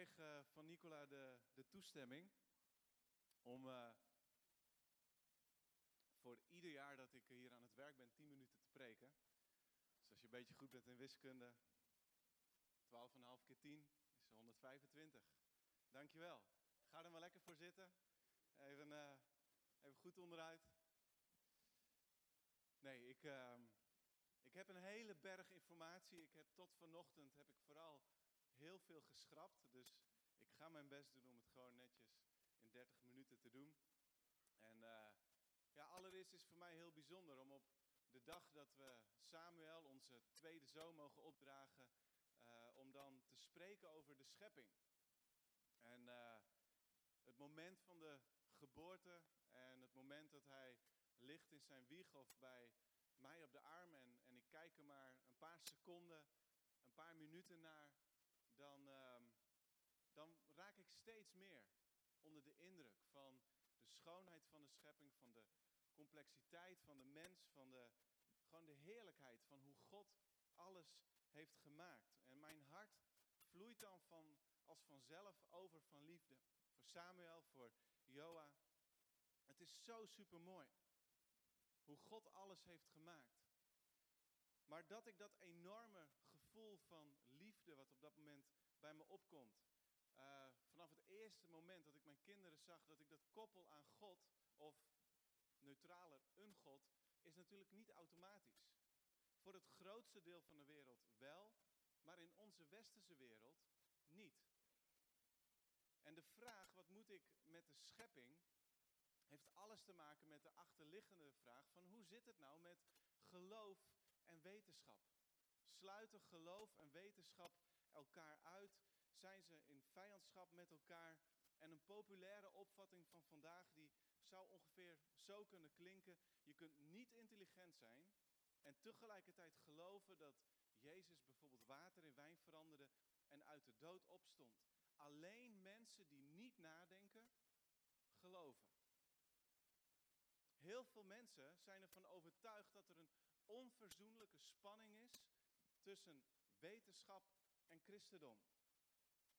kreeg eh, van Nicola de, de toestemming om uh, voor ieder jaar dat ik hier aan het werk ben 10 minuten te preken. Dus als je een beetje goed bent in wiskunde, 12,5 keer 10 is 125. Dankjewel. Ga er maar lekker voor zitten. Even, uh, even goed onderuit. Nee, ik, uh, ik heb een hele berg informatie. Ik heb tot vanochtend heb ik vooral heel veel geschrapt. Dus ik ga mijn best doen om het gewoon netjes in 30 minuten te doen. En uh, ja, allereerst is het voor mij heel bijzonder om op de dag dat we Samuel, onze tweede zoon, mogen opdragen, uh, om dan te spreken over de schepping. En uh, het moment van de geboorte en het moment dat hij ligt in zijn wieg of bij mij op de arm en, en ik kijk er maar een paar seconden, een paar minuten naar, dan, uh, dan raak ik steeds meer onder de indruk van de schoonheid van de schepping, van de complexiteit van de mens, van de, gewoon de heerlijkheid van hoe God alles heeft gemaakt. En mijn hart vloeit dan van, als vanzelf over van liefde. Voor Samuel, voor Joa. Het is zo super mooi hoe God alles heeft gemaakt. Maar dat ik dat enorme gevoel van wat op dat moment bij me opkomt, uh, vanaf het eerste moment dat ik mijn kinderen zag, dat ik dat koppel aan God, of neutraler, een God, is natuurlijk niet automatisch. Voor het grootste deel van de wereld wel, maar in onze westerse wereld niet. En de vraag, wat moet ik met de schepping, heeft alles te maken met de achterliggende vraag van hoe zit het nou met geloof en wetenschap? Sluiten geloof en wetenschap elkaar uit? Zijn ze in vijandschap met elkaar? En een populaire opvatting van vandaag die zou ongeveer zo kunnen klinken. Je kunt niet intelligent zijn en tegelijkertijd geloven dat Jezus bijvoorbeeld water in wijn veranderde en uit de dood opstond. Alleen mensen die niet nadenken, geloven. Heel veel mensen zijn ervan overtuigd dat er een onverzoenlijke spanning is tussen wetenschap en christendom.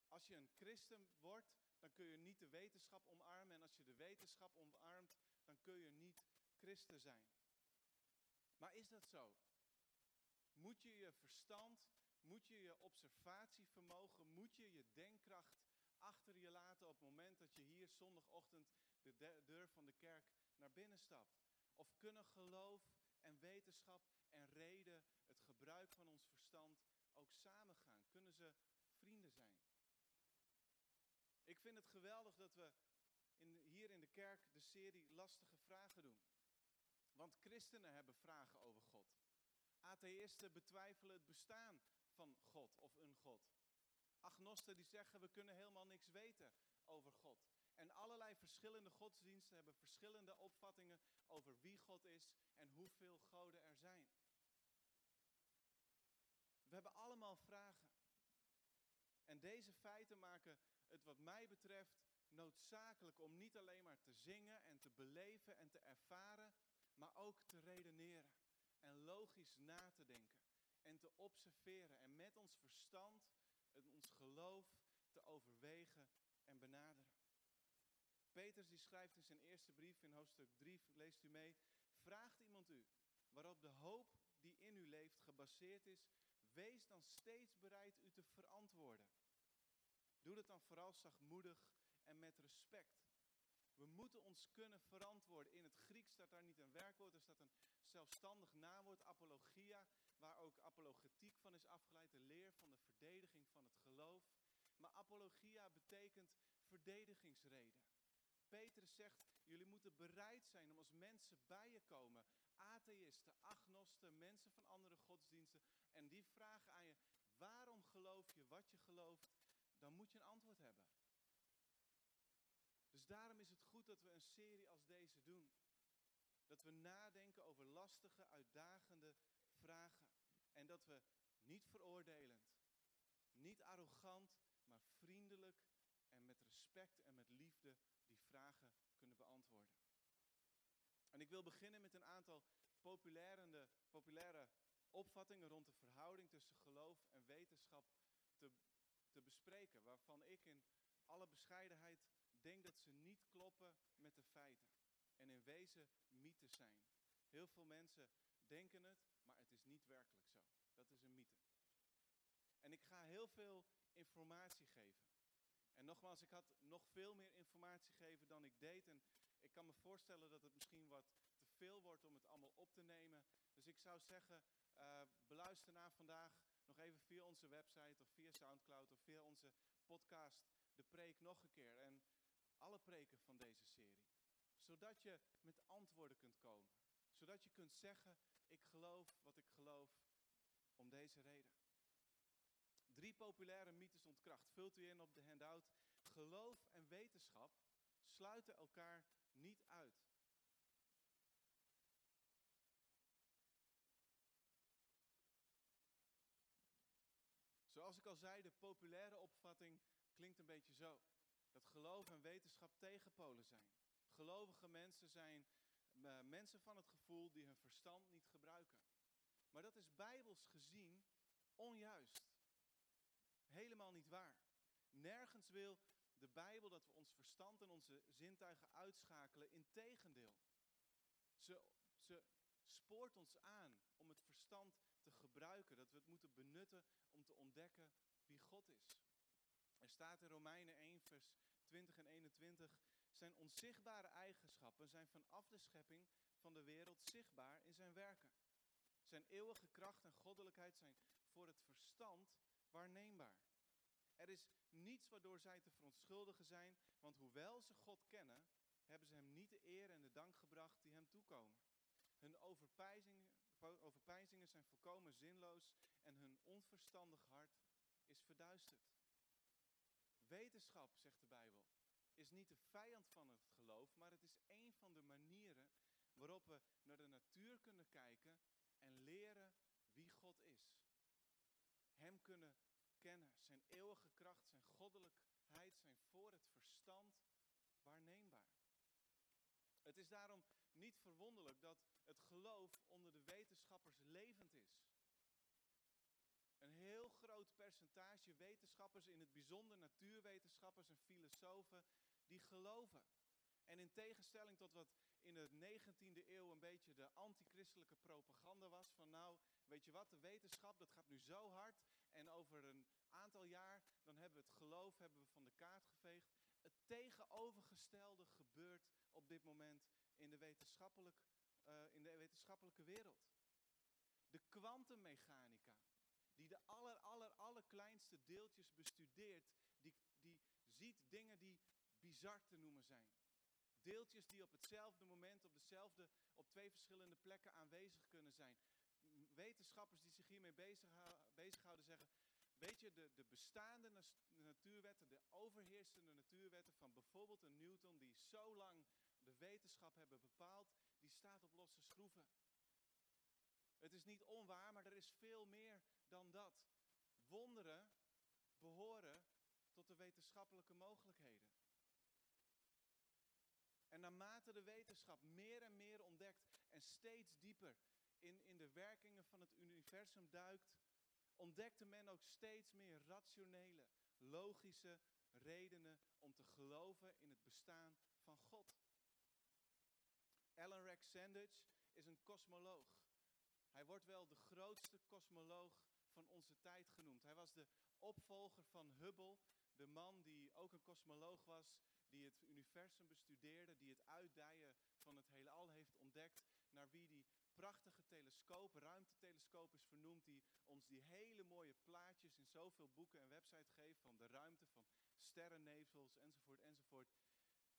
Als je een christen wordt, dan kun je niet de wetenschap omarmen. En als je de wetenschap omarmt, dan kun je niet christen zijn. Maar is dat zo? Moet je je verstand, moet je je observatievermogen, moet je je denkkracht achter je laten op het moment dat je hier zondagochtend de deur van de kerk naar binnen stapt? Of kunnen geloof en wetenschap en reden, gebruik van ons verstand ook samengaan? Kunnen ze vrienden zijn? Ik vind het geweldig dat we in, hier in de kerk de serie Lastige Vragen doen. Want christenen hebben vragen over God. Atheïsten betwijfelen het bestaan van God of een God. Agnosten die zeggen we kunnen helemaal niks weten over God. En allerlei verschillende godsdiensten hebben verschillende opvattingen over wie God is en hoeveel goden er zijn. We hebben allemaal vragen. En deze feiten maken het wat mij betreft noodzakelijk om niet alleen maar te zingen en te beleven en te ervaren, maar ook te redeneren en logisch na te denken en te observeren en met ons verstand en ons geloof te overwegen en benaderen. Peters die schrijft in zijn eerste brief in hoofdstuk 3, leest u mee, vraagt iemand u waarop de hoop die in u leeft gebaseerd is, wees dan steeds bereid u te verantwoorden. Doe het dan vooral zachtmoedig en met respect. We moeten ons kunnen verantwoorden. In het Grieks staat daar niet een werkwoord, er staat een zelfstandig naamwoord, apologia, waar ook apologetiek van is afgeleid, de leer van de verdediging van het geloof. Maar apologia betekent verdedigingsreden. Petrus zegt, jullie moeten bereid zijn om als mensen bij je komen, atheïsten, agnosten, mensen van andere godsdiensten, en die vragen aan je, waarom geloof je wat je gelooft? dan moet je een antwoord hebben. Dus daarom is het goed dat we een serie als deze doen. Dat we nadenken over lastige, uitdagende vragen. En dat we niet veroordelend, niet arrogant, maar vriendelijk en met respect en met liefde vragen kunnen beantwoorden. En ik wil beginnen met een aantal populaire, populaire opvattingen rond de verhouding tussen geloof en wetenschap te te bespreken, waarvan ik in alle bescheidenheid denk dat ze niet kloppen met de feiten. En in wezen mythes zijn. Heel veel mensen denken het, maar het is niet werkelijk zo. Dat is een mythe. En ik ga heel veel informatie geven. En nogmaals, ik had nog veel meer informatie gegeven dan ik deed. En ik kan me voorstellen dat het misschien wat te veel wordt om het allemaal op te nemen. Dus ik zou zeggen, uh, beluister na vandaag nog even via onze website of via Soundcloud of via onze podcast de preek nog een keer. En alle preken van deze serie. Zodat je met antwoorden kunt komen. Zodat je kunt zeggen, ik geloof wat ik geloof om deze reden. Drie populaire mythes ontkracht. Vult u in op de handout. Geloof en wetenschap sluiten elkaar niet uit. Zoals ik al zei, de populaire opvatting klinkt een beetje zo. Dat geloof en wetenschap tegenpolen zijn. Gelovige mensen zijn uh, mensen van het gevoel die hun verstand niet gebruiken. Maar dat is bijbels gezien onjuist. Helemaal niet waar. Nergens wil de Bijbel dat we ons verstand en onze zintuigen uitschakelen. Integendeel. Ze, ze spoort ons aan om het verstand te gebruiken. Dat we het moeten benutten om te ontdekken wie God is. Er staat in Romeinen 1, vers 20 en 21. Zijn onzichtbare eigenschappen zijn vanaf de schepping van de wereld zichtbaar in zijn werken. Zijn eeuwige kracht en goddelijkheid zijn voor het verstand waarneembaar. Er is niets waardoor zij te verontschuldigen zijn, want hoewel ze God kennen, hebben ze hem niet de eer en de dank gebracht die hem toekomen. Hun overpijzingen, zijn volkomen zinloos en hun onverstandig hart is verduisterd. Wetenschap, zegt de Bijbel, is niet de vijand van het geloof, maar het is een van de manieren waarop we naar de natuur kunnen kijken en leren wie God is. Hem kunnen kennen, zijn eeuwige kracht, zijn goddelijkheid, zijn voor het verstand waarneembaar. Het is daarom niet verwonderlijk dat het geloof onder de wetenschappers levend is. Een heel groot percentage wetenschappers, in het bijzonder natuurwetenschappers en filosofen, die geloven. En in tegenstelling tot wat in de 19e eeuw een beetje de antichristelijke propaganda was, van nou, weet je wat, de wetenschap, dat gaat nu zo hard en over een aantal jaar, dan hebben we het geloof hebben we van de kaart geveegd. Het tegenovergestelde gebeurt op dit moment in de, wetenschappelijk, uh, in de wetenschappelijke wereld. De kwantummechanica, die de aller, aller, allerkleinste deeltjes bestudeert, die, die ziet dingen die bizar te noemen zijn. Deeltjes die op hetzelfde moment, op, dezelfde, op twee verschillende plekken aanwezig kunnen zijn. Wetenschappers die zich hiermee bezighouden, zeggen, weet je, de, de bestaande natuurwetten, de overheersende natuurwetten van bijvoorbeeld een Newton, die zo lang de wetenschap hebben bepaald, die staat op losse schroeven. Het is niet onwaar, maar er is veel meer dan dat. Wonderen behoren tot de wetenschappelijke mogelijkheden. En naarmate de wetenschap meer en meer ontdekt en steeds dieper in, in de werkingen van het universum duikt, ontdekte men ook steeds meer rationele, logische redenen om te geloven in het bestaan van God. Alan Rex Sandage is een kosmoloog. Hij wordt wel de grootste kosmoloog van onze tijd genoemd. Hij was de opvolger van Hubble, de man die ook een kosmoloog was, die het universum bestudeerde, die het uitdijen van het heelal heeft ontdekt, naar wie die prachtige telescoop, ruimtetelescoop is vernoemd, die ons die hele mooie plaatjes in zoveel boeken en websites geeft van de ruimte, van sterrennevels enzovoort enzovoort.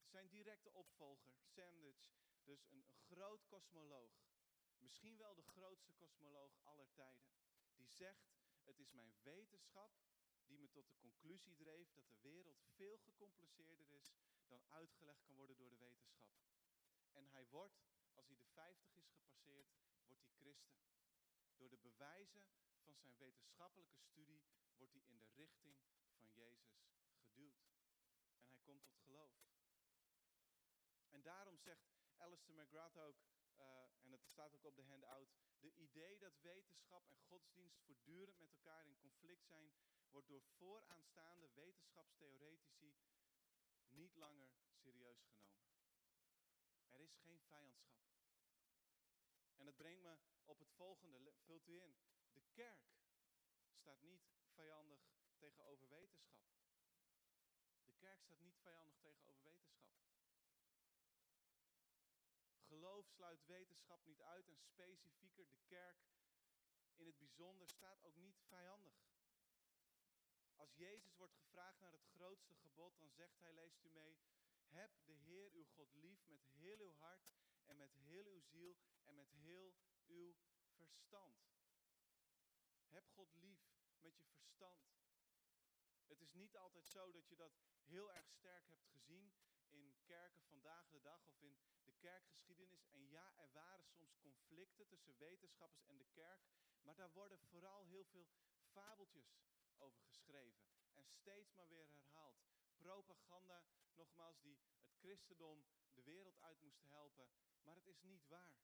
Zijn directe opvolger, Sandwich, dus een, een groot kosmoloog, misschien wel de grootste kosmoloog aller tijden, die zegt, het is mijn wetenschap die me tot de conclusie dreef dat de wereld veel gecompliceerder is dan uitgelegd kan worden door de wetenschap. En hij wordt, als hij de 50 is gepasseerd, wordt hij christen. Door de bewijzen van zijn wetenschappelijke studie wordt hij in de richting van Jezus geduwd. En hij komt tot geloof. En daarom zegt Alistair McGrath ook, uh, en het staat ook op de handout, de idee dat wetenschap en godsdienst voortdurend met elkaar in conflict zijn, wordt door vooraanstaande wetenschapstheoretici niet langer serieus genomen. Er is geen vijandschap. En dat brengt me op het volgende, vult u in. De kerk staat niet vijandig tegenover wetenschap. De kerk staat niet vijandig tegenover wetenschap. Geloof sluit wetenschap niet uit en specifieker de kerk in het bijzonder staat ook niet vijandig. Als Jezus wordt gevraagd naar het grootste gebod, dan zegt hij, leest u mee, heb de Heer uw God lief met heel uw hart en met heel uw ziel en met heel uw verstand. Heb God lief met je verstand. Het is niet altijd zo dat je dat heel erg sterk hebt gezien in kerken vandaag de dag of in de kerkgeschiedenis. En ja, er waren soms conflicten tussen wetenschappers en de kerk. Maar daar worden vooral heel veel fabeltjes over geschreven. En steeds maar weer herhaald. Propaganda, nogmaals, die het christendom de wereld uit moest helpen. Maar het is niet waar.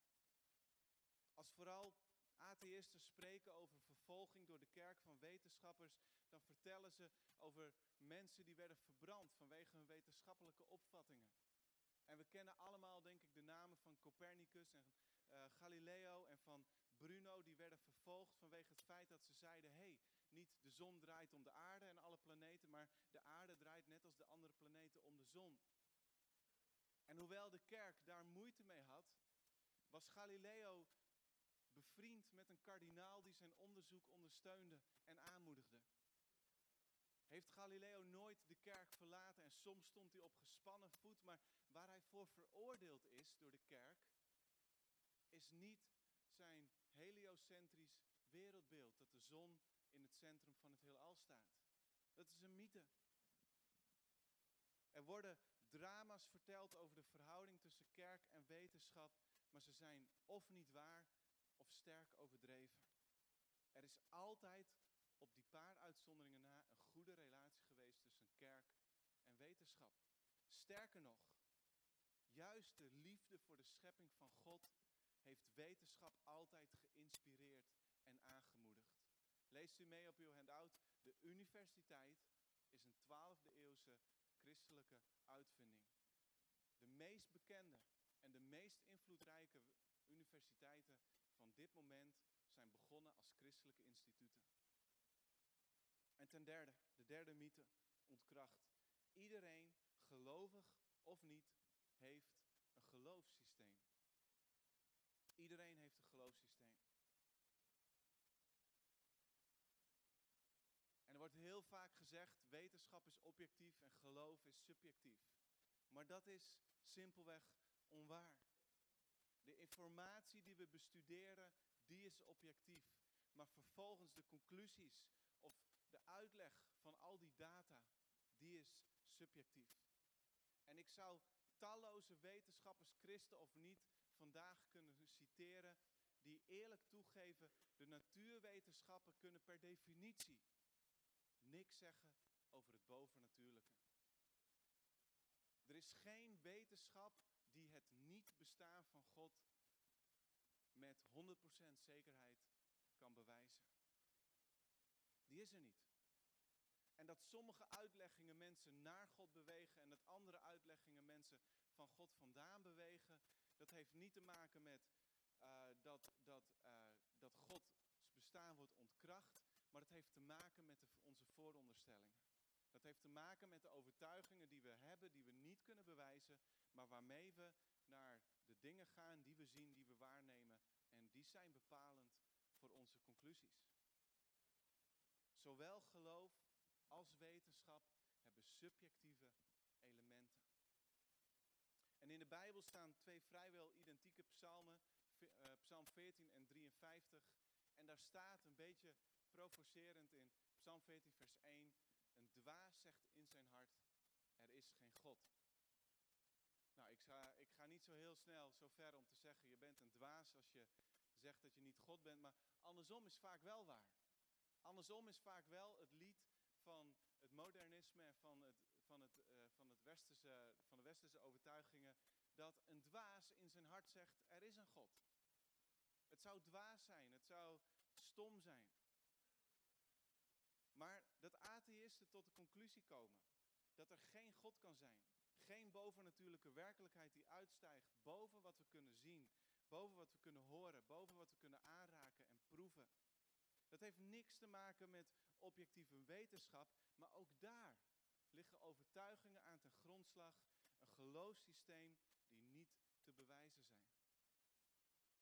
Als vooral atheïsten spreken over vervolging door de kerk van wetenschappers, dan vertellen ze over mensen die werden verbrand vanwege hun wetenschappelijke opvattingen. En we kennen allemaal, denk ik, de namen van Copernicus en uh, Galileo en van Bruno, die werden vervolgd vanwege het feit dat ze zeiden: hé, hey, niet de zon draait om de aarde en alle planeten, maar de aarde draait net als de andere planeten om de zon. En hoewel de kerk daar moeite mee had, was Galileo bevriend met een kardinaal die zijn onderzoek ondersteunde en aanmoedigde. Heeft Galileo nooit de kerk verlaten en soms stond hij op gespannen voet, maar waar hij voor veroordeeld is door de kerk, is niet zijn heliocentrisch wereldbeeld, dat de zon in het centrum van het heelal staat. Dat is een mythe. Er worden drama's verteld over de verhouding tussen kerk en wetenschap, maar ze zijn of niet waar of sterk overdreven. Er is altijd op die paar uitzonderingen na een goede relatie geweest tussen kerk en wetenschap. Sterker nog, juist de liefde voor de schepping van God heeft wetenschap altijd geïnspireerd en aangemoedigd. Leest u mee op uw handout. De universiteit is een 12e eeuwse christelijke uitvinding. De meest bekende en de meest invloedrijke universiteiten van dit moment zijn begonnen als christelijke instituten. En ten derde, de derde mythe ontkracht. Iedereen, gelovig of niet, heeft een geloofssysteem. Iedereen heeft een geloofssysteem. En er wordt vaak gezegd, wetenschap is objectief en geloof is subjectief. Maar dat is simpelweg onwaar. De informatie die we bestuderen, die is objectief. Maar vervolgens de conclusies of de uitleg van al die data, die is subjectief. En ik zou talloze wetenschappers, christen of niet, vandaag kunnen citeren die eerlijk toegeven, de natuurwetenschappen kunnen per definitie niks zeggen over het bovennatuurlijke. Er is geen wetenschap die het niet bestaan van God met 100% zekerheid kan bewijzen. Die is er niet. En dat sommige uitleggingen mensen naar God bewegen en dat andere uitleggingen mensen van God vandaan bewegen, dat heeft niet te maken met uh, dat, dat, uh, dat Gods bestaan wordt ontkracht, maar het heeft te maken met de, onze vooronderstellingen. Dat heeft te maken met de overtuigingen die we hebben, die we niet kunnen bewijzen, maar waarmee we naar de dingen gaan die we zien, die we waarnemen. En die zijn bepalend voor onze conclusies. Zowel geloof als wetenschap hebben subjectieve elementen. En in de Bijbel staan twee vrijwel identieke psalmen, uh, psalm 14 en 53. En daar staat een beetje provocerend in psalm 14 vers 1, een dwaas zegt in zijn hart, er is geen God. Nou, ik ga, ik ga niet zo heel snel zo ver om te zeggen, je bent een dwaas als je zegt dat je niet God bent, maar andersom is vaak wel waar. Andersom is vaak wel het lied van het modernisme en van, het, van, het, uh, van, het westerse, van de westerse overtuigingen, dat een dwaas in zijn hart zegt, er is een God. Het zou dwaas zijn, het zou stom zijn. Maar dat tot de conclusie komen dat er geen God kan zijn. Geen bovennatuurlijke werkelijkheid die uitstijgt boven wat we kunnen zien, boven wat we kunnen horen, boven wat we kunnen aanraken en proeven. Dat heeft niks te maken met objectieve wetenschap, maar ook daar liggen overtuigingen aan ten grondslag, een geloofssysteem die niet te bewijzen zijn.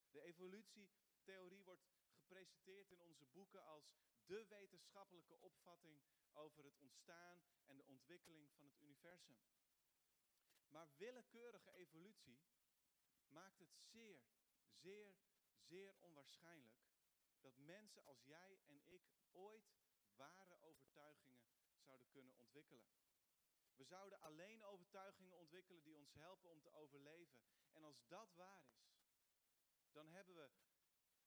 De evolutietheorie wordt gepresenteerd in onze boeken als de wetenschappelijke opvatting over het ontstaan en de ontwikkeling van het universum. Maar willekeurige evolutie maakt het zeer, zeer, zeer onwaarschijnlijk dat mensen als jij en ik ooit ware overtuigingen zouden kunnen ontwikkelen. We zouden alleen overtuigingen ontwikkelen die ons helpen om te overleven. En als dat waar is, dan hebben we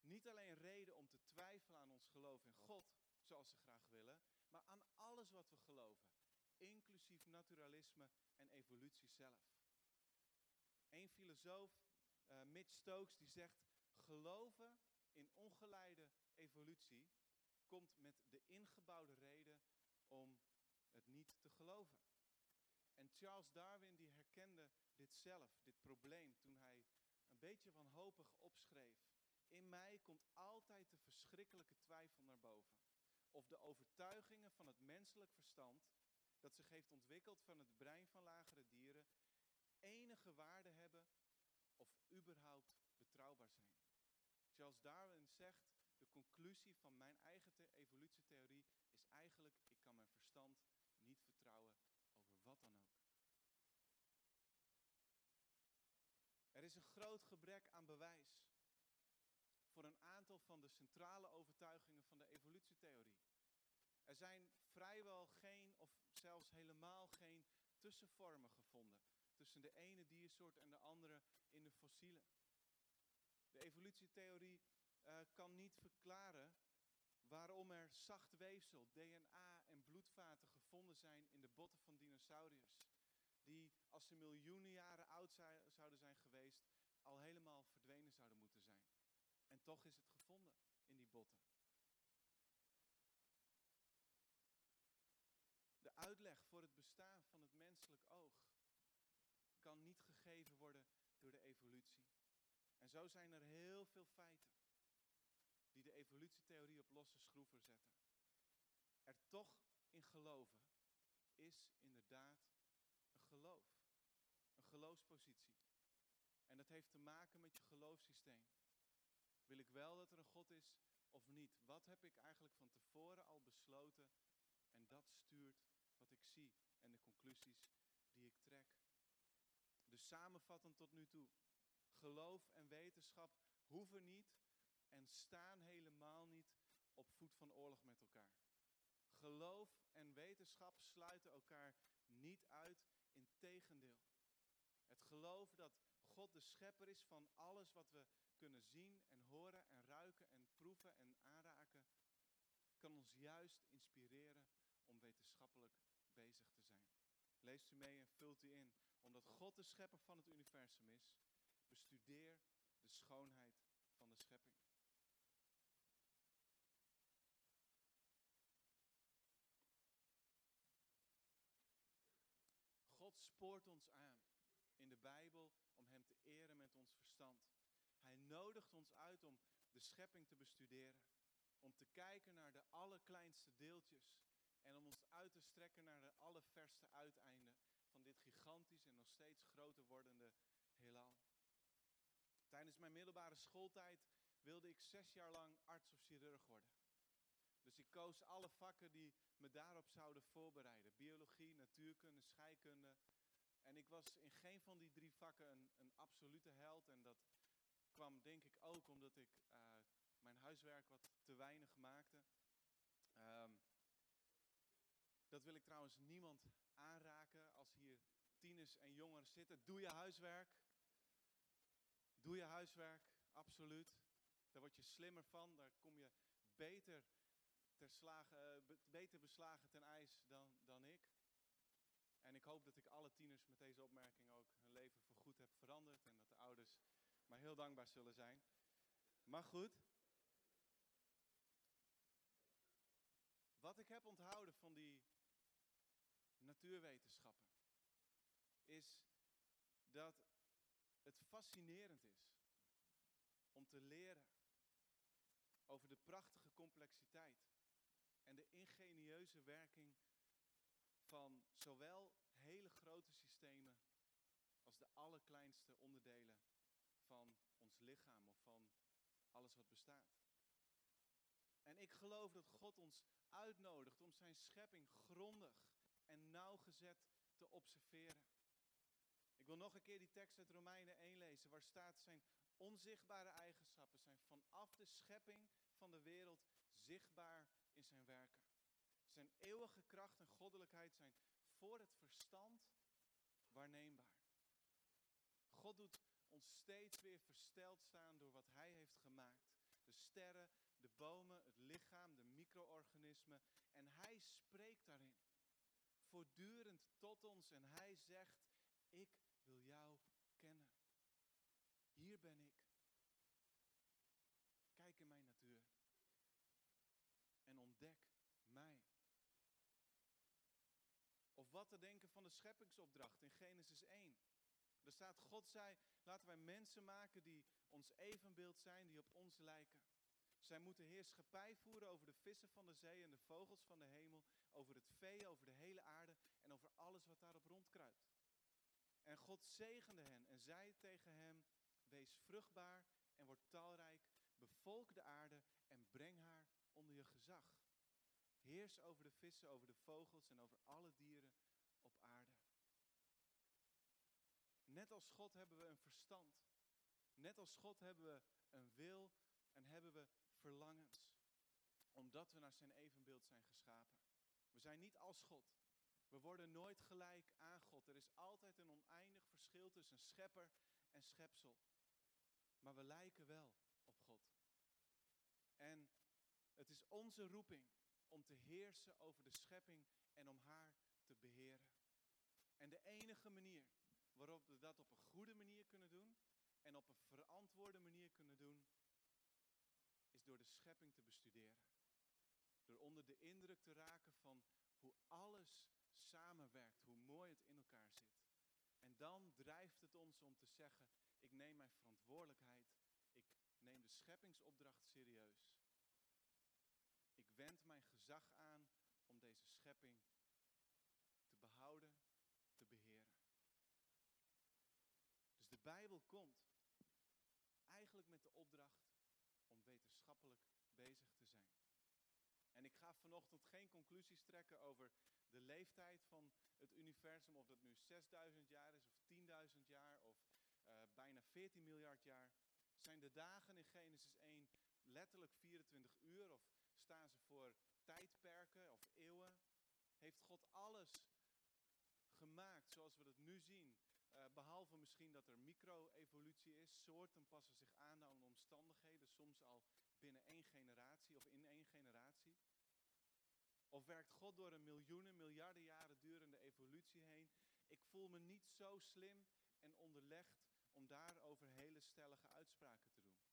niet alleen reden om te twijfelen aan ons geloof in God, zoals ze graag willen, maar aan alles wat we geloven, inclusief naturalisme en evolutie zelf. Een filosoof, uh, Mitch Stokes, die zegt, geloven in ongeleide evolutie komt met de ingebouwde reden om het niet te geloven. En Charles Darwin die herkende dit zelf, dit probleem, toen hij een beetje wanhopig opschreef. In mij komt altijd de verschrikkelijke twijfel naar boven. Of de overtuigingen van het menselijk verstand, dat zich heeft ontwikkeld van het brein van lagere dieren, enige waarde hebben of überhaupt betrouwbaar zijn. Charles Darwin zegt, de conclusie van mijn eigen evolutietheorie is eigenlijk, ik kan mijn verstand niet vertrouwen over wat dan ook. Er is een groot gebrek aan bewijs voor een aantal van de centrale overtuigingen van de evolutietheorie. Er zijn vrijwel geen, of zelfs helemaal geen tussenvormen gevonden tussen de ene diersoort en de andere in de fossielen. De evolutietheorie uh, kan niet verklaren waarom er zacht weefsel, DNA en bloedvaten gevonden zijn in de botten van dinosauriërs. Die, als ze miljoenen jaren oud zouden zijn geweest, al helemaal verdwenen zouden moeten. Toch is het gevonden in die botten. De uitleg voor het bestaan van het menselijk oog kan niet gegeven worden door de evolutie. En zo zijn er heel veel feiten die de evolutietheorie op losse schroeven zetten. Er toch in geloven is inderdaad een geloof. Een geloofspositie. En dat heeft te maken met je geloofssysteem. Wil ik wel dat er een God is of niet? Wat heb ik eigenlijk van tevoren al besloten? En dat stuurt wat ik zie en de conclusies die ik trek. Dus samenvattend tot nu toe. Geloof en wetenschap hoeven niet en staan helemaal niet op voet van oorlog met elkaar. Geloof en wetenschap sluiten elkaar niet uit, integendeel. Het geloof dat God de schepper is van alles wat we kunnen zien en horen en ruiken en proeven en aanraken, kan ons juist inspireren om wetenschappelijk bezig te zijn. Leest u mee en vult u in. Omdat God de schepper van het universum is, bestudeer de schoonheid van de schepping. God spoort ons aan in de Bijbel eren met ons verstand. Hij nodigt ons uit om de schepping te bestuderen. Om te kijken naar de allerkleinste deeltjes. En om ons uit te strekken naar de allerverste uiteinden van dit gigantisch en nog steeds groter wordende heelal. Tijdens mijn middelbare schooltijd wilde ik zes jaar lang arts of chirurg worden. Dus ik koos alle vakken die me daarop zouden voorbereiden. Biologie, natuurkunde, scheikunde. En ik was in geen van die drie vakken een, een absolute held. En dat kwam denk ik ook omdat ik uh, mijn huiswerk wat te weinig maakte. Um, dat wil ik trouwens niemand aanraken als hier tieners en jongeren zitten. Doe je huiswerk. Doe je huiswerk, absoluut. Daar word je slimmer van, daar kom je beter, ter uh, beter beslagen ten ijs dan, dan ik. En ik hoop dat ik alle tieners met deze opmerking ook hun leven voorgoed heb veranderd. En dat de ouders maar heel dankbaar zullen zijn. Maar goed. Wat ik heb onthouden van die natuurwetenschappen, is dat het fascinerend is om te leren over de prachtige complexiteit en de ingenieuze werking van zowel hele grote systemen als de allerkleinste onderdelen van ons lichaam of van alles wat bestaat. En ik geloof dat God ons uitnodigt om zijn schepping grondig en nauwgezet te observeren. Ik wil nog een keer die tekst uit Romeinen 1 lezen, waar staat zijn onzichtbare eigenschappen zijn vanaf de schepping van de wereld zichtbaar in zijn werken. Zijn eeuwige kracht en goddelijkheid zijn voor het verstand waarneembaar. God doet ons steeds weer versteld staan door wat hij heeft gemaakt. De sterren, de bomen, het lichaam, de micro-organismen. En hij spreekt daarin voortdurend tot ons en hij zegt, ik wil jou kennen. Hier ben ik. Kijk in mijn natuur. En ontdek mij. Wat te denken van de scheppingsopdracht in Genesis 1. Er staat, God zei, laten wij mensen maken die ons evenbeeld zijn, die op ons lijken. Zij moeten heerschappij voeren over de vissen van de zee en de vogels van de hemel, over het vee, over de hele aarde en over alles wat daarop rondkruipt. En God zegende hen en zei tegen hem, wees vruchtbaar en word talrijk, bevolk de aarde en breng haar onder je gezag. Heers over de vissen, over de vogels en over alle dieren op aarde. Net als God hebben we een verstand. Net als God hebben we een wil en hebben we verlangens. Omdat we naar zijn evenbeeld zijn geschapen. We zijn niet als God. We worden nooit gelijk aan God. Er is altijd een oneindig verschil tussen schepper en schepsel. Maar we lijken wel op God. En het is onze roeping om te heersen over de schepping en om haar te beheren. En de enige manier waarop we dat op een goede manier kunnen doen en op een verantwoorde manier kunnen doen, is door de schepping te bestuderen. Door onder de indruk te raken van hoe alles samenwerkt, hoe mooi het in elkaar zit. En dan drijft het ons om te zeggen, ik neem mijn verantwoordelijkheid, ik neem de scheppingsopdracht serieus. Ik wend mijn gezag aan om deze schepping te behouden, te beheren. Dus de Bijbel komt eigenlijk met de opdracht om wetenschappelijk bezig te zijn. En ik ga vanochtend geen conclusies trekken over de leeftijd van het universum, of dat nu 6000 jaar is, of 10.000 jaar, of uh, bijna 14 miljard jaar. Zijn de dagen in Genesis 1 letterlijk 24 uur, of staan ze voor tijdperken of eeuwen? Heeft God alles gemaakt zoals we dat nu zien? Uh, behalve misschien dat er micro-evolutie is. Soorten passen zich aan aan omstandigheden, soms al binnen één generatie of in één generatie. Of werkt God door een miljoenen, miljarden jaren durende evolutie heen? Ik voel me niet zo slim en onderlegd om daarover hele stellige uitspraken te doen.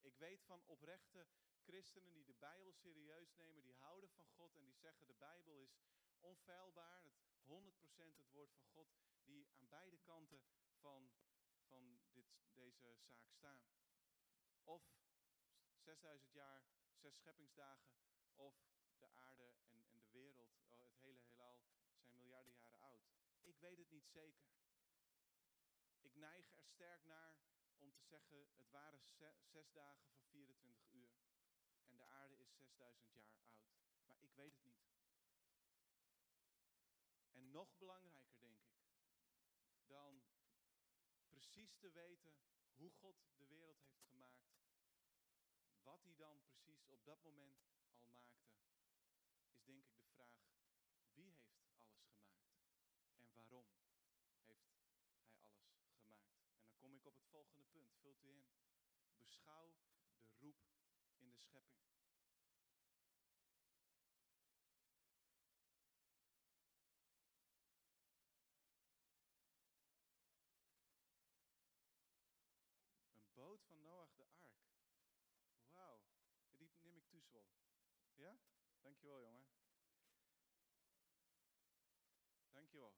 Ik weet van oprechte christenen die de Bijbel serieus nemen, die houden van God en die zeggen de Bijbel is onfeilbaar, het 100% het woord van God, die aan beide kanten van, van dit, deze zaak staan. Of 6000 jaar, zes scheppingsdagen, of de aarde en, en de wereld, oh, het hele heelal, zijn miljarden jaren oud. Ik weet het niet zeker. Ik neig er sterk naar om te zeggen, het waren zes dagen van 24 uur. En de aarde is 6000 jaar oud. Maar ik weet het niet. En nog belangrijker, denk ik, dan precies te weten hoe God de wereld heeft gemaakt, wat hij dan precies op dat moment al maakte, is denk ik de vraag, wie heeft alles gemaakt? En waarom heeft hij alles gemaakt? En dan kom ik op het volgende punt, vult u in. Beschouw de roep in de schepping. Een boot van Noach, de ark. Wauw, die neem ik toeswol. Ja? Dankjewel, jongen. Dankjewel.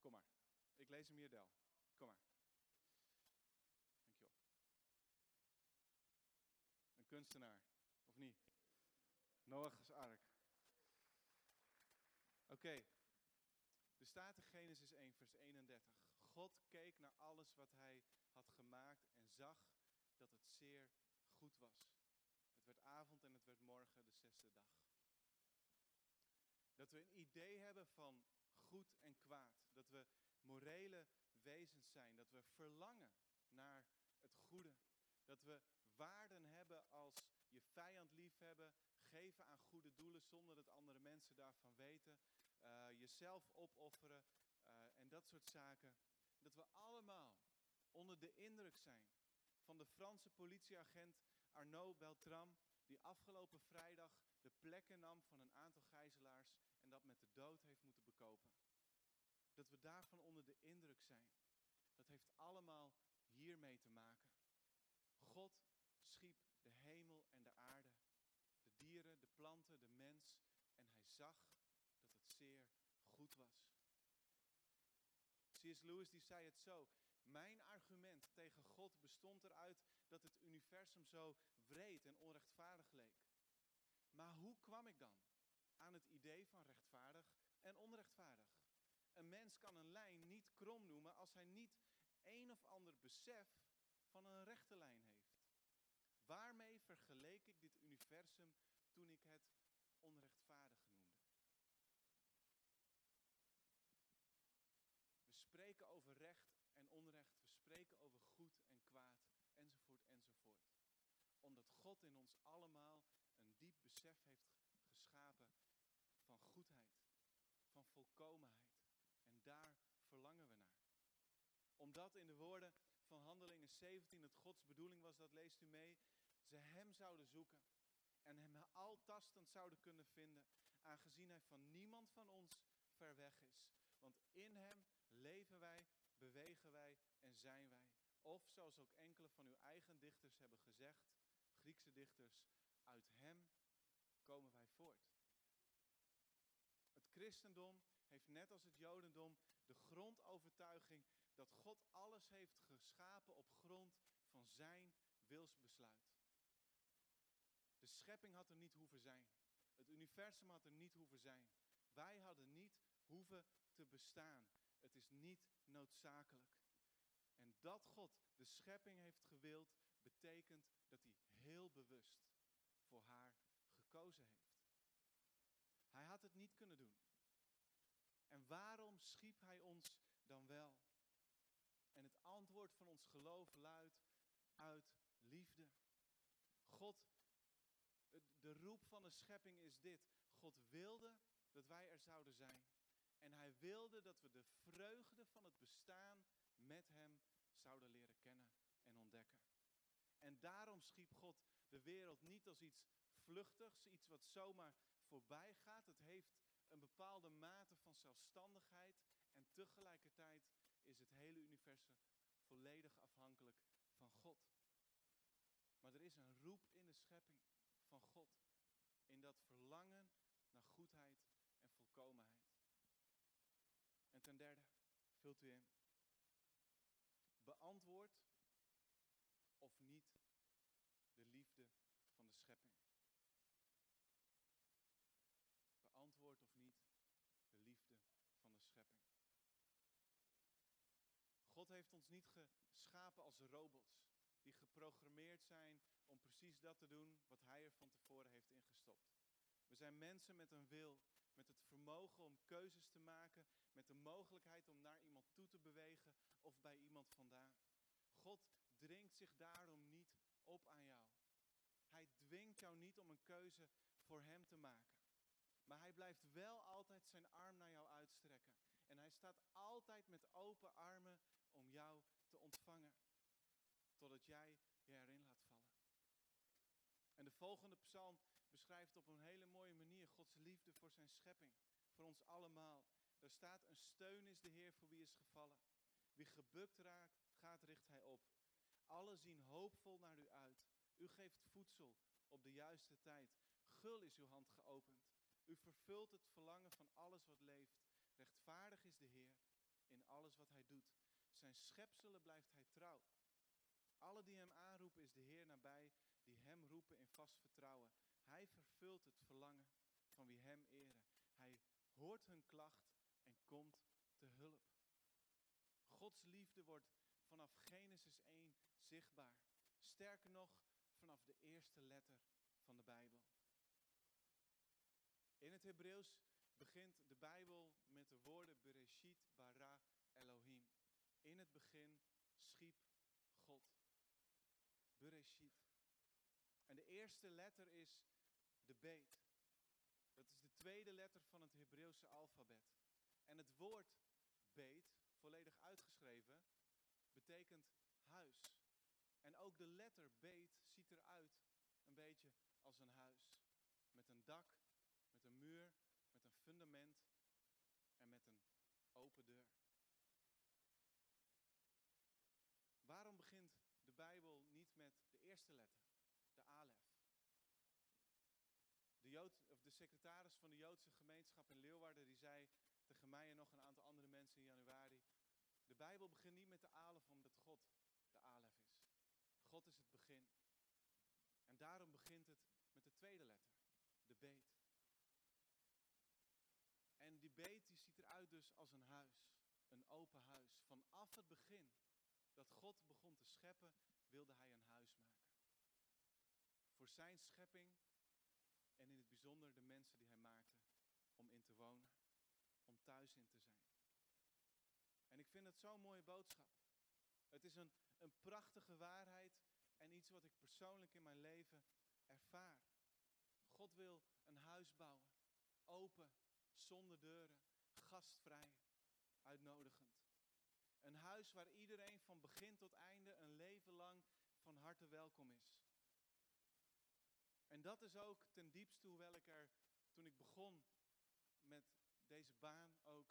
Kom maar. Ik lees hem hier, Del. Kom maar. Dankjewel. Een of niet? Noach's ark. Oké. Er staat in Genesis 1, vers 31. God keek naar alles wat hij had gemaakt en zag dat het zeer goed was. Het werd avond en het werd morgen, de zesde dag. Dat we een idee hebben van goed en kwaad. Dat we morele wezens zijn. Dat we verlangen naar het goede. Dat we waarden hebben als je vijand liefhebben, geven aan goede doelen zonder dat andere mensen daarvan weten, uh, jezelf opofferen uh, en dat soort zaken. Dat we allemaal onder de indruk zijn van de Franse politieagent Arnaud Beltram, die afgelopen vrijdag de plekken nam van een aantal gijzelaars en dat met de dood heeft moeten bekopen. Dat we daarvan onder de indruk zijn. Dat heeft allemaal hiermee te maken. God schiep de hemel en de aarde, de dieren, de planten, de mens en hij zag dat het zeer goed was. C.S. Lewis die zei het zo. Mijn argument tegen God bestond eruit dat het universum zo wreed en onrechtvaardig leek. Maar hoe kwam ik dan aan het idee van rechtvaardig en onrechtvaardig? Een mens kan een lijn niet krom noemen als hij niet een of ander besef van een rechte lijn heeft. Waarmee vergeleek ik dit universum toen ik het onrechtvaardig noemde? We spreken over recht en onrecht, we spreken over goed en kwaad, enzovoort, enzovoort. Omdat God in ons allemaal een diep besef heeft geschapen van goedheid, van volkomenheid. En daar verlangen we naar. Omdat in de woorden van Handelingen 17 het Gods bedoeling was, dat leest u mee, ze hem zouden zoeken en hem altastend zouden kunnen vinden, aangezien hij van niemand van ons ver weg is. Want in hem leven wij, bewegen wij en zijn wij. Of zoals ook enkele van uw eigen dichters hebben gezegd, Griekse dichters, uit hem komen wij voort. Het christendom heeft net als het jodendom de grondovertuiging dat God alles heeft geschapen op grond van zijn wilsbesluit. De schepping had er niet hoeven zijn. Het universum had er niet hoeven zijn. Wij hadden niet hoeven te bestaan. Het is niet noodzakelijk. En dat God de schepping heeft gewild, betekent dat hij heel bewust voor haar gekozen heeft. Hij had het niet kunnen doen. En waarom schiep hij ons dan wel? En het antwoord van ons geloof luidt uit liefde. God, de roep van de schepping is dit. God wilde dat wij er zouden zijn. En hij wilde dat we de vreugde van het bestaan met hem zouden leren kennen en ontdekken. En daarom schiep God de wereld niet als iets vluchtigs, iets wat zomaar voorbij gaat. Het heeft een bepaalde mate van zelfstandigheid en tegelijkertijd is het hele universum volledig afhankelijk van God. Maar er is een roep in de schepping van God, in dat verlangen naar goedheid en volkomenheid. En ten derde, vult u in, beantwoord of niet de liefde van de schepping. Beantwoord of niet de liefde van de schepping. God heeft ons niet geschapen als robots die geprogrammeerd zijn om precies dat te doen wat Hij er van tevoren heeft ingestopt. We zijn mensen met een wil, met het vermogen om keuzes te maken, met de mogelijkheid om naar iemand toe te bewegen of bij iemand vandaan. God dringt zich daarom niet op aan jou. Hij dwingt jou niet om een keuze voor Hem te maken. Maar Hij blijft wel altijd zijn arm naar jou uitstrekken. En Hij staat altijd met open armen om jou te ontvangen. Totdat jij je erin laat vallen. En de volgende psalm beschrijft op een hele mooie manier Gods liefde voor zijn schepping. Voor ons allemaal. Daar staat een steun is de Heer voor wie is gevallen. Wie gebukt raakt, gaat richt hij op. Alle zien hoopvol naar u uit. U geeft voedsel op de juiste tijd. gul is uw hand geopend. U vervult het verlangen van alles wat leeft. Rechtvaardig is de Heer in alles wat hij doet. Zijn schepselen blijft hij trouw. Alle die hem aanroepen is de Heer nabij, die hem roepen in vast vertrouwen. Hij vervult het verlangen van wie hem eren. Hij hoort hun klacht en komt te hulp. Gods liefde wordt vanaf Genesis 1 zichtbaar. Sterker nog, vanaf de eerste letter van de Bijbel. In het Hebreeuws begint de Bijbel met de woorden Bereshit bara Elohim. In het begin schiep God. Bereshit. En de eerste letter is de beet. Dat is de tweede letter van het Hebreeuwse alfabet. En het woord beet, volledig uitgeschreven, betekent huis. En ook de letter beet ziet eruit een beetje als een huis. Met een dak, met een muur, met een fundament en met een open deur. Waarom begint de Bijbel niet met de eerste letter, de Alef? De, Jood, of de secretaris van de Joodse gemeenschap in Leeuwarden die zei tegen mij en nog een aantal andere mensen in januari: De Bijbel begint niet met de Alef omdat God de Alef is. God is het begin. En daarom begint het met de tweede letter, de beet. En die beet die ziet eruit dus als een huis, een open huis. Vanaf het begin dat God begon te scheppen, wilde hij een huis maken. Voor zijn schepping en in het bijzonder de mensen die hij maakte om in te wonen, om thuis in te zijn. En ik vind het zo'n mooie boodschap. Het is een, een prachtige waarheid en iets wat ik persoonlijk in mijn leven ervaar. God wil een huis bouwen, open, zonder deuren, gastvrij, uitnodigend. Een huis waar iedereen van begin tot einde een leven lang van harte welkom is. En dat is ook ten diepste hoewel ik er, toen ik begon met deze baan ook,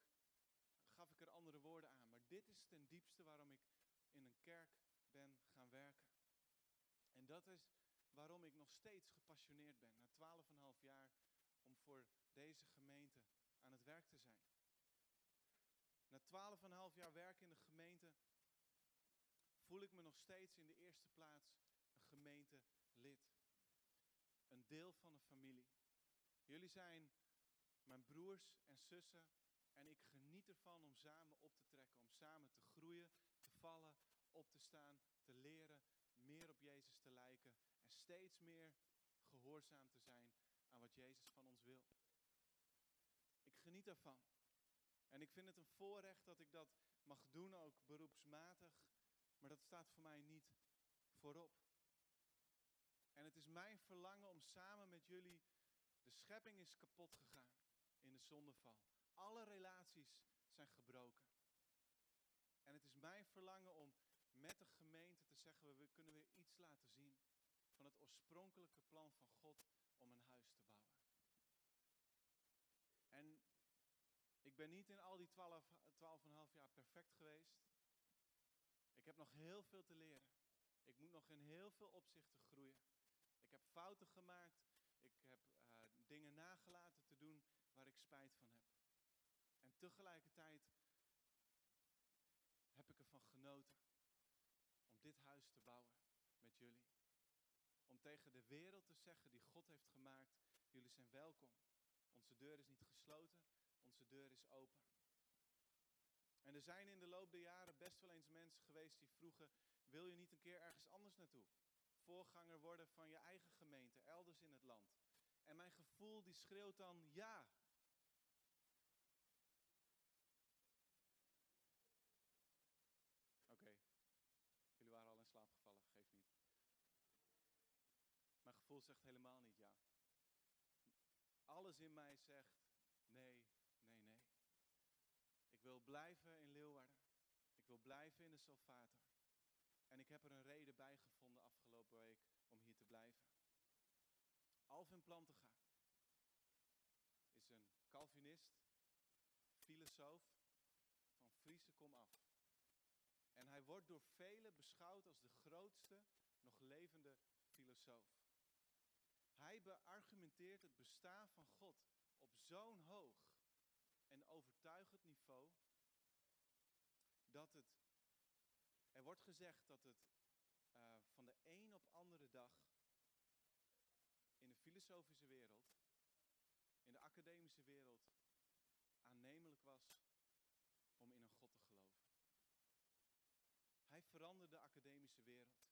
gaf ik er andere woorden aan. Maar dit is ten diepste waarom ik in een kerk ben gaan werken. En dat is waarom ik nog steeds gepassioneerd ben, na 12,5 jaar, om voor deze gemeente aan het werk te zijn. Na 12,5 jaar werk in de gemeente voel ik me nog steeds in de eerste plaats een gemeentelid. Een deel van de familie. Jullie zijn mijn broers en zussen en ik geniet ervan om samen op te trekken, om samen te groeien, te vallen, op te staan, te leren, meer op Jezus te lijken en steeds meer gehoorzaam te zijn aan wat Jezus van ons wil. Ik geniet ervan. En ik vind het een voorrecht dat ik dat mag doen, ook beroepsmatig. Maar dat staat voor mij niet voorop. En het is mijn verlangen om samen met jullie. De schepping is kapot gegaan in de zondeval. Alle relaties zijn gebroken. En het is mijn verlangen om met de gemeente te zeggen, we kunnen weer iets laten zien van het oorspronkelijke plan van God om een huis te bouwen. En ik ben niet in al die 12,5 jaar perfect geweest. Ik heb nog heel veel te leren. Ik moet nog in heel veel opzichten groeien. Ik heb fouten gemaakt. Ik heb uh, dingen nagelaten te doen waar ik spijt van heb. En tegelijkertijd heb ik ervan genoten om dit huis te bouwen met jullie. Om tegen de wereld te zeggen die God heeft gemaakt, jullie zijn welkom. Onze deur is niet gesloten, onze deur is open. En er zijn in de loop der jaren best wel eens mensen geweest die vroegen, wil je niet een keer ergens anders naartoe? Voorganger worden van je eigen gemeente, elders in het land. En mijn gevoel die schreeuwt dan ja. Oké, jullie waren al in slaap gevallen, geeft niet. Mijn gevoel zegt helemaal niet ja. Alles in mij zegt nee, nee, nee. Ik wil blijven in Leeuwarden. Ik wil blijven in de Salvator. En ik heb er een reden bij gevonden afgelopen week om hier te blijven. Alvin Plantega is een Calvinist, filosoof van Friese kom af. En hij wordt door velen beschouwd als de grootste nog levende filosoof. Hij beargumenteert het bestaan van God op zo'n hoog en overtuigend niveau dat het, er wordt gezegd dat het uh, van de een op andere dag in de filosofische wereld, in de academische wereld, aannemelijk was om in een God te geloven. Hij veranderde de academische wereld.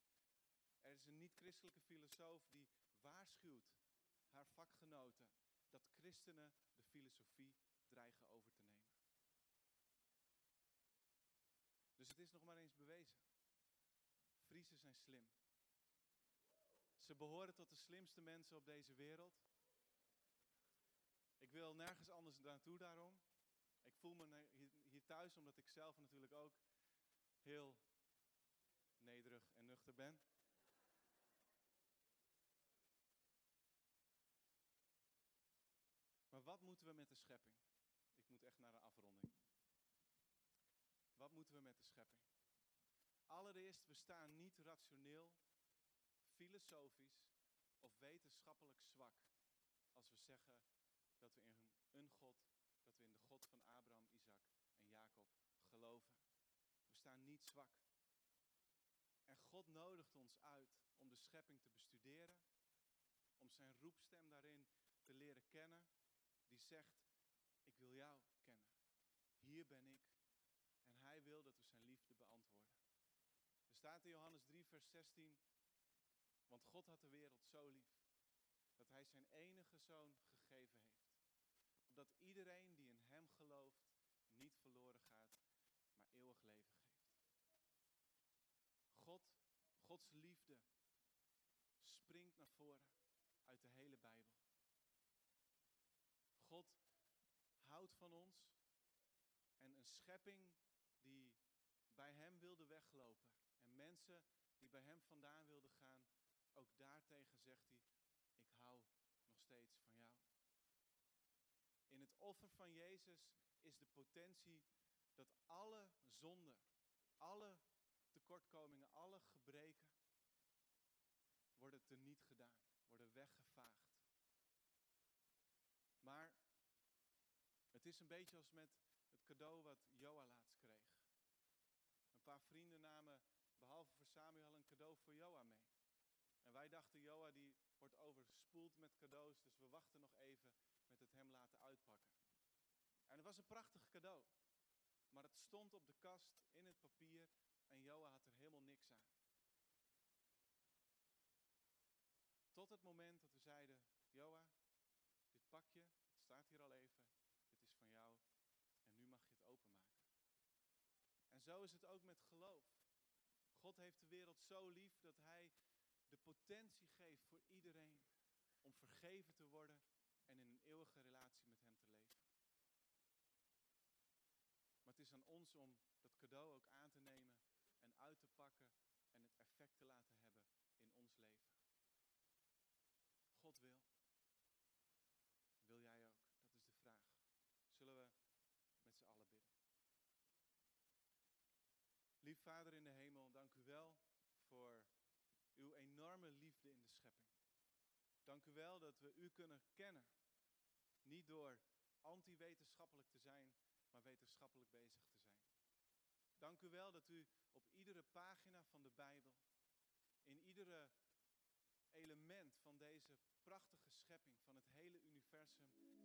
Er is een niet-christelijke filosoof die waarschuwt haar vakgenoten dat christenen de filosofie dreigen over te nemen. Dus het is nog maar eens bewezen. Friesen zijn slim. Ze behoren tot de slimste mensen op deze wereld. Ik wil nergens anders naartoe daarom. Ik voel me hier thuis omdat ik zelf natuurlijk ook heel nederig en nuchter ben. Maar wat moeten we met de schepping? Ik moet echt naar een afronding. Wat moeten we met de schepping? Allereerst, we staan niet rationeel, filosofisch of wetenschappelijk zwak als we zeggen dat we in een God, dat we in de God van Abraham, Isaac en Jacob geloven. We staan niet zwak. En God nodigt ons uit om de schepping te bestuderen, om zijn roepstem daarin te leren kennen, die zegt, ik wil jou kennen. Hier ben ik. En hij wil dat we zijn liefde beantwoorden. Er staat in Johannes 3, vers 16, want God had de wereld zo lief, dat hij zijn enige zoon gegeven heeft. Opdat iedereen die in hem gelooft, niet verloren gaat, maar eeuwig leven geeft. God, Gods liefde springt naar voren uit de hele Bijbel. God houdt van ons en een schepping die bij Hem wilde weglopen en mensen die bij Hem vandaan wilden gaan, ook daartegen zegt Hij, ik hou nog steeds van jou. In het offer van Jezus is de potentie dat alle zonden, alle tekortkomingen, alle gebreken worden teniet gedaan, worden weggevaagd. Maar het is een beetje als met het cadeau wat Joa laatst kreeg. Een paar vrienden namen, behalve voor Samuel, een cadeau voor Joa mee. En wij dachten, Joa die wordt overspoeld met cadeaus, dus we wachten nog even met het hem laten uitpakken. En het was een prachtig cadeau. Maar het stond op de kast in het papier en Joa had er helemaal niks aan. Tot het moment dat we zeiden, Joa, dit pakje, staat hier al even, dit is van jou en nu mag je het openmaken. En zo is het ook met geloof. God heeft de wereld zo lief dat hij de potentie geeft voor iedereen om vergeven te worden en in een eeuwige relatie met hem te leven. Maar het is aan ons om dat cadeau ook aan te nemen en uit te pakken en het effect te laten hebben in ons leven. God wil jij ook? Dat is de vraag. Zullen we met z'n allen bidden? Lief Vader in de hemel, dank u wel voor uw enorme liefde in de schepping. Dank u wel dat we u kunnen kennen. Niet door anti-wetenschappelijk te zijn, maar wetenschappelijk bezig te zijn. Dank u wel dat u op iedere pagina van de Bijbel, in iedere element van deze prachtige schepping, van het hele universum, naar